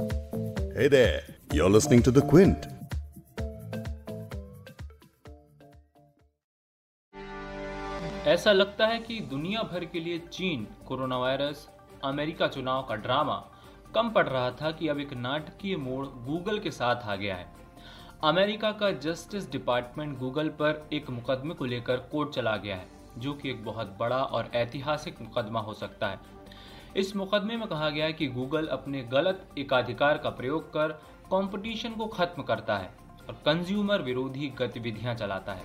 Hey there, you're listening to The Quint. ऐसा लगता है कि दुनिया भर के लिए चीन कोरोना वायरस अमेरिका चुनाव का ड्रामा। कम पड़ रहा था कि अब एक नाटकीय मोड़ गूगल के साथ आ गया है। अमेरिका का जस्टिस डिपार्टमेंट गूगल पर एक मुकदमे को लेकर कोर्ट चला गया है जो कि एक बहुत बड़ा और ऐतिहासिक मुकदमा हो सकता है। इस मुकदमे में कहा गया है कि गूगल अपने गलत एकाधिकार का प्रयोग कर कंपटीशन को खत्म करता है और कंज्यूमर विरोधी गतिविधियाँ चलाता है।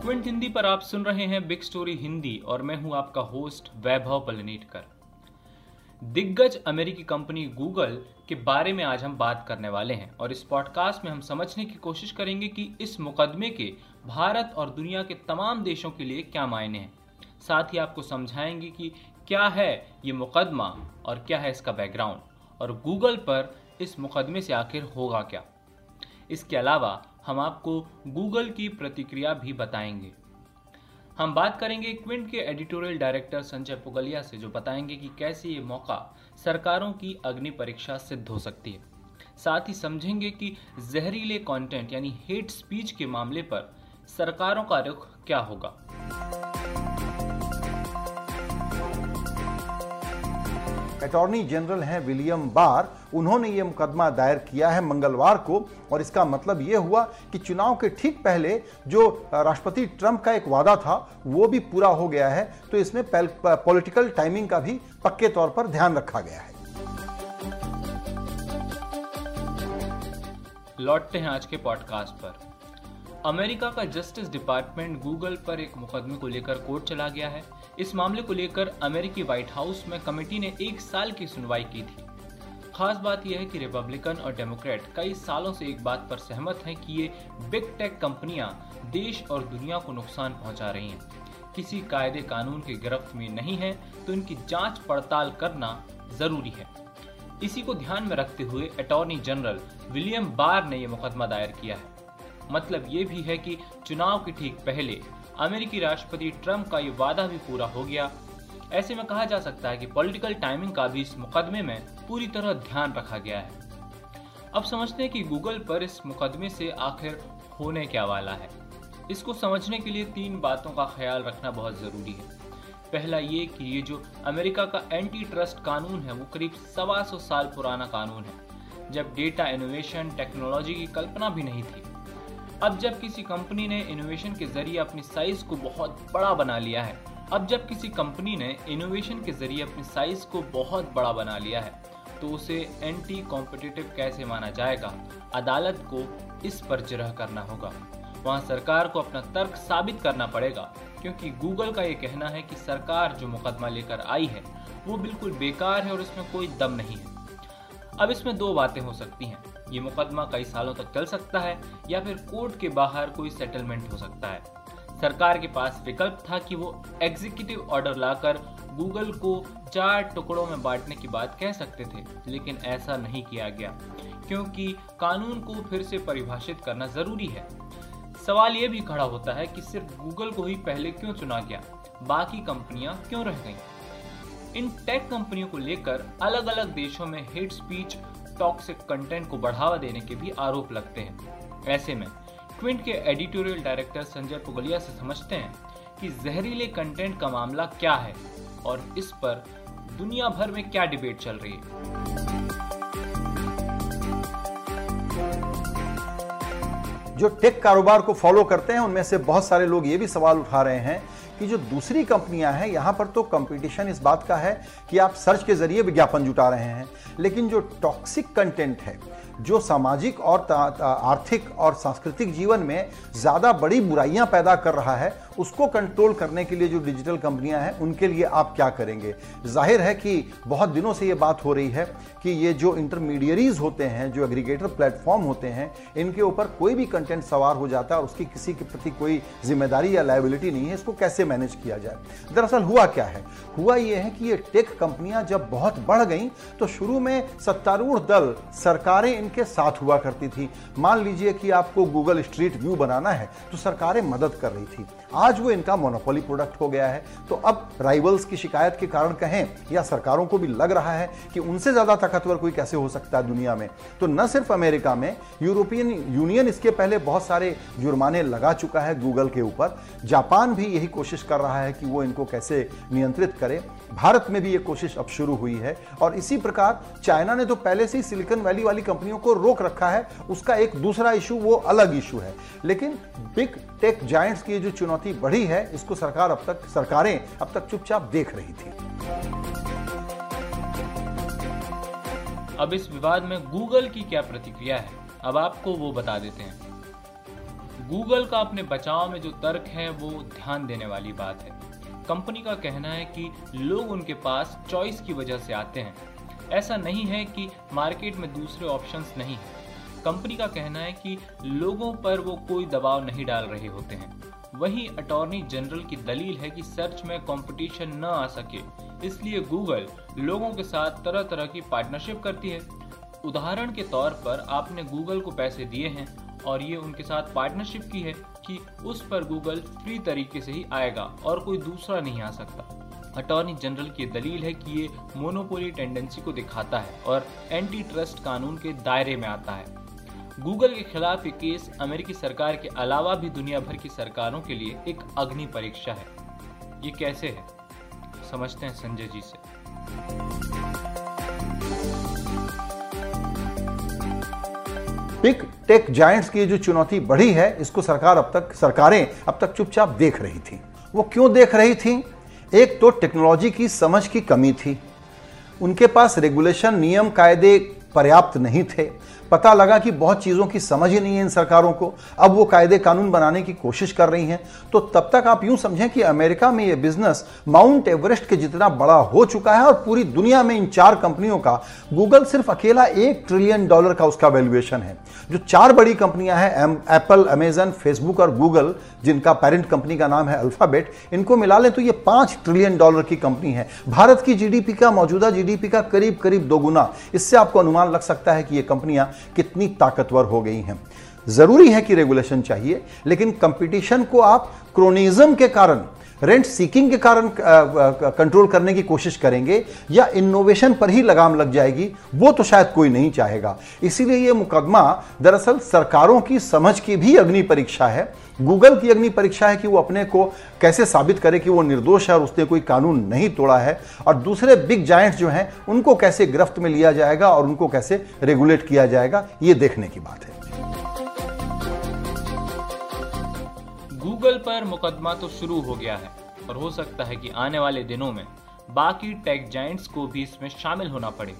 क्विंट हिंदी पर आप सुन रहे हैं बिग स्टोरी हिंदी और मैं हूँ आपका होस्ट वैभव पलनीटकर। दिग्गज अमेरिकी कंपनी गूगल के बारे में आज हम बात करने वाले हैं और इस पॉडकास्ट में हम समझने की कोशिश करेंगे कि इस मुकदमे के भारत और दुनिया के तमाम देशों के लिए क्या मायने हैं। साथ ही आपको समझाएँगे कि क्या है ये मुकदमा और क्या है इसका बैकग्राउंड और गूगल पर इस मुकदमे से आखिर होगा क्या। इसके अलावा हम आपको गूगल की प्रतिक्रिया भी बताएँगे। हम बात करेंगे क्विंट के एडिटोरियल डायरेक्टर संजय पुगलिया से, जो बताएँगे कि कैसे ये मौका सरकारों की अग्नि परीक्षा सिद्ध हो सकती है। साथ ही समझेंगे कि जहरीले कंटेंट यानी हेट स्पीच के मामले पर सरकारों का रुख क्या होगा। अटॉर्नी जनरल हैं विलियम बार उन्होंने ये मुकदमा दायर किया है मंगलवार को और इसका मतलब ये हुआ कि चुनाव के ठीक पहले जो राष्ट्रपति ट्रंप का एक वादा था, वो भी पूरा हो गया है। तो इसमें पॉलिटिकल टाइमिंग का भी पक्के तौर पर ध्यान रखा गया है। लौटते हैं आज के पॉडकास्ट पर। अमेरिका का जस्टिस डिपार्टमेंट गूगल पर एक मुकदमे को लेकर कोर्ट चला गया है। इस मामले को लेकर अमेरिकी व्हाइट हाउस में कमेटी ने एक साल की सुनवाई की थी। खास बात यह है कि रिपब्लिकन और डेमोक्रेट कई सालों से एक बात पर सहमत हैं कि ये बिग टेक कंपनियाँ देश और दुनिया को नुकसान पहुँचा रही हैं। किसी कायदे कानून के गिरफ्त में नहीं है तो इनकी जाँच पड़ताल करना ज़रूरी है। इसी को ध्यान में रखते हुए अटॉर्नी जनरल विलियम बार ने यह मुकदमा दायर किया है। मतलब ये भी है कि चुनाव के ठीक पहले अमेरिकी राष्ट्रपति ट्रंप का ये वादा भी पूरा हो गया। ऐसे में कहा जा सकता है कि पॉलिटिकल टाइमिंग का भी इस मुकदमे में पूरी तरह ध्यान रखा गया है। अब समझते हैं कि गूगल पर इस मुकदमे से आखिर होने क्या वाला है। इसको समझने के लिए तीन बातों का ख्याल रखना बहुत ज़रूरी है। पहला ये कि ये जो अमेरिका का एंटी ट्रस्ट कानून है, वो करीब सवा सौ साल पुराना कानून है, जब डेटा इनोवेशन, टेक्नोलॉजी की कल्पना भी नहीं थी। अब जब किसी कंपनी ने इनोवेशन के ज़रिए अपनी साइज़ को बहुत बड़ा बना लिया है, अब जब किसी कंपनी ने इनोवेशन के ज़रिए अपनी साइज़ को बहुत बड़ा बना लिया है तो उसे एंटी कॉम्पिटिटिव कैसे माना जाएगा? अदालत को इस पर जिरह करना होगा। वहाँ सरकार को अपना तर्क साबित करना पड़ेगा, क्योंकि गूगल का ये कहना है कि सरकार जो मुकदमा लेकर आई है, वो बिल्कुल बेकार है और इसमें कोई दम नहीं है। अब इसमें दो बातें हो सकती हैं। ये मुकदमा कई सालों तक चल सकता है या फिर कोर्ट के बाहर कोई सेटलमेंट हो सकता है। सरकार के पास विकल्प था कि वो एग्जीक्यूटिव ऑर्डर लाकर गूगल को चार टुकड़ों में बांटने की बात कह सकते थे, लेकिन ऐसा नहीं किया गया, क्योंकि कानून को फिर से परिभाषित करना ज़रूरी है। सवाल ये भी खड़ा होता है कि सिर्फ़ गूगल को ही पहले क्यों चुना गया? बाकी कंपनियाँ क्यों रह गईं? इन टेक कंपनियों को लेकर अलग अलग देशों में हेट स्पीच टॉक्सिक कंटेंट को बढ़ावा देने के भी आरोप लगते हैं। ऐसे में क्विंट के एडिटोरियल डायरेक्टर संजय पुगलिया से समझते हैं कि जहरीले कंटेंट का मामला क्या है और इस पर दुनिया भर में क्या डिबेट चल रही है। जो टेक कारोबार को फॉलो करते हैं, उनमें से बहुत सारे लोग ये भी सवाल उठा रहे हैं कि जो दूसरी कंपनियाँ हैं, यहाँ पर तो कंपटीशन इस बात का है कि आप सर्च के ज़रिए विज्ञापन जुटा रहे हैं। लेकिन जो टॉक्सिक कंटेंट है, जो सामाजिक और आर्थिक और सांस्कृतिक जीवन में ज़्यादा बड़ी बुराइयाँ पैदा कर रहा है, उसको कंट्रोल करने के लिए जो डिजिटल कंपनियाँ हैं, उनके लिए आप क्या करेंगे? ज़ाहिर है कि बहुत दिनों से ये बात हो रही है कि ये जो इंटरमीडियरीज होते हैं, जो एग्रीगेटर प्लेटफॉर्म होते हैं, इनके ऊपर कोई भी कंटेंट सवार हो जाता है और उसकी किसी के प्रति कोई ज़िम्मेदारी या लाइबिलिटी नहीं है, इसको कैसे मैनेज किया जाए। दरअसल हुआ क्या है? हुआ ये है कि ये टेक कंपनियाँ जब बहुत बढ़ गई तो शुरू में सत्तारूढ़ दल सरकारें इनके साथ हुआ करती थी। मान लीजिए कि आपको गूगल स्ट्रीट व्यू बनाना है तो सरकारें मदद कर रही थी। आज वो इनका मोनोपोली प्रोडक्ट हो गया है। तो अब राइवल्स की शिकायत के कारण कहें, या सरकारों को भी लग रहा है कि उनसे ज़्यादा ताकतवर कोई कैसे हो सकता है दुनिया में। तो न सिर्फ़ अमेरिका में, यूरोपियन यूनियन इसके पहले बहुत सारे जुर्माने लगा चुका है गूगल के ऊपर। जापान भी यही कोशिश कर रहा है कि वो इनको कैसे नियंत्रित करे। भारत में भी ये कोशिश अब शुरू हुई है और इसी प्रकार चाइना ने तो पहले से ही सिलिकॉन वैली वाली कंपनियों को रोक रखा है। उसका एक दूसरा इशू, वो अलग इशू है। लेकिन बिग टेक जायंट्स की जो चुनौती बढ़ी है, इसको सरकार अब तक, सरकारें अब तक चुपचाप देख रही थी। अब इस विवाद में गूगल की क्या प्रतिक्रिया है? अब आपको वो बता देते हैं। गूगल का अपने बचाव में जो तर्क है, वो ध्यान देने वाली बात है। कंपनी का कहना है कि लोग उनके पास चॉइस की वजह से आते हैं। ऐसा नहीं है कि मार्केट में दूसरे ऑप्शंस नहीं है। कंपनी का कहना है कि लोगों पर वो कोई दबाव नहीं डाल रहे होते हैं। वहीं अटॉर्नी जनरल की दलील है कि सर्च में कंपटीशन न आ सके। इसलिए गूगल लोगों के साथ तरह तरह की पार्टनरशिप करती है। उदाहरण के तौर पर आपने गूगल को पैसे दिए हैं। और ये उनके साथ पार्टनरशिप की है कि उस पर गूगल फ्री तरीके से ही आएगा और कोई दूसरा नहीं आ सकता। अटॉर्नी जनरल की दलील है कि ये मोनोपोली टेंडेंसी को दिखाता है और एंटी ट्रस्ट कानून के दायरे में आता है। गूगल के खिलाफ ये केस अमेरिकी सरकार के अलावा भी दुनिया भर की सरकारों के लिए एक अग्नि परीक्षा है। ये कैसे है? समझते हैं संजय जी से। बिग टेक जायंट्स की जो चुनौती बढ़ी है, इसको सरकार अब तक, सरकारें अब तक चुपचाप देख रही थी। वो क्यों देख रही थी? एक तो टेक्नोलॉजी की समझ की कमी थी। उनके पास रेगुलेशन नियम, कायदे पर्याप्त नहीं थे। पता लगा कि बहुत चीज़ों की समझ ही नहीं है इन सरकारों को। अब वो कायदे कानून बनाने की कोशिश कर रही हैं। तो तब तक आप यूँ समझें कि अमेरिका में ये बिज़नेस माउंट एवरेस्ट के जितना बड़ा हो चुका है और पूरी दुनिया में इन चार कंपनियों का, गूगल सिर्फ़ अकेला एक ट्रिलियन डॉलर का उसका वैल्यूएशन है। जो चार बड़ी कंपनियाँ हैं एप्पल, अमेजन, फेसबुक और गूगल, जिनका पेरेंट कंपनी का नाम है अल्फ़ाबेट, इनको मिला लें तो ये पाँच ट्रिलियन डॉलर की कंपनी है। भारत की जीडीपी का मौजूदा जीडीपी का करीब करीब दोगुना इससे आपको अनुमान लग सकता है कि ये कंपनियाँ कितनी ताकतवर हो गई हैं। ज़रूरी है कि रेगुलेशन चाहिए, लेकिन कंपटीशन को आप क्रोनिज्म के कारण रेंट सीकिंग के कारण कंट्रोल करने की कोशिश करेंगे, या इनोवेशन पर ही लगाम लग जाएगी, वो तो शायद कोई नहीं चाहेगा। इसीलिए यह मुकदमा दरअसल सरकारों की समझ की भी अग्नि परीक्षा है। गूगल की अग्नि परीक्षा है कि वो अपने को कैसे साबित करे कि वो निर्दोष है और उसने कोई कानून नहीं तोड़ा है। और दूसरे बिग जायंट्स जो हैं, उनको कैसे गिरफ्त में लिया जाएगा और उनको कैसे रेगुलेट किया जाएगा, ये देखने की बात है। गूगल पर मुकदमा तो शुरू हो गया है और हो सकता है कि आने वाले दिनों में बाकी टेक जाइंट्स को भी इसमें शामिल होना पड़े।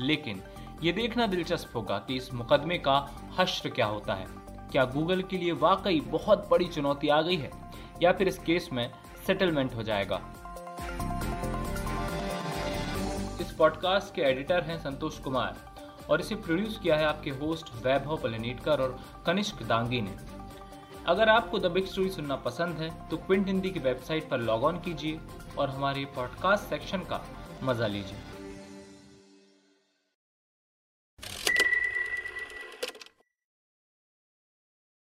लेकिन ये देखना दिलचस्प होगा कि इस मुकदमे का हश्र क्या होता है। क्या गूगल के लिए वाकई बहुत बड़ी चुनौती आ गई है या फिर इस केस में सेटलमेंट हो जाएगा? इस पॉडकास्ट के एडिटर हैं संतोष कुमार और इसे प्रोड्यूस किया है आपके होस्ट वैभव पलनीटकर और कनिष्क दांगी ने। अगर आपको द बिग स्टोरी सुनना पसंद है तो क्विंट हिंदी की वेबसाइट पर लॉग ऑन कीजिए और हमारे पॉडकास्ट सेक्शन का मज़ा लीजिए।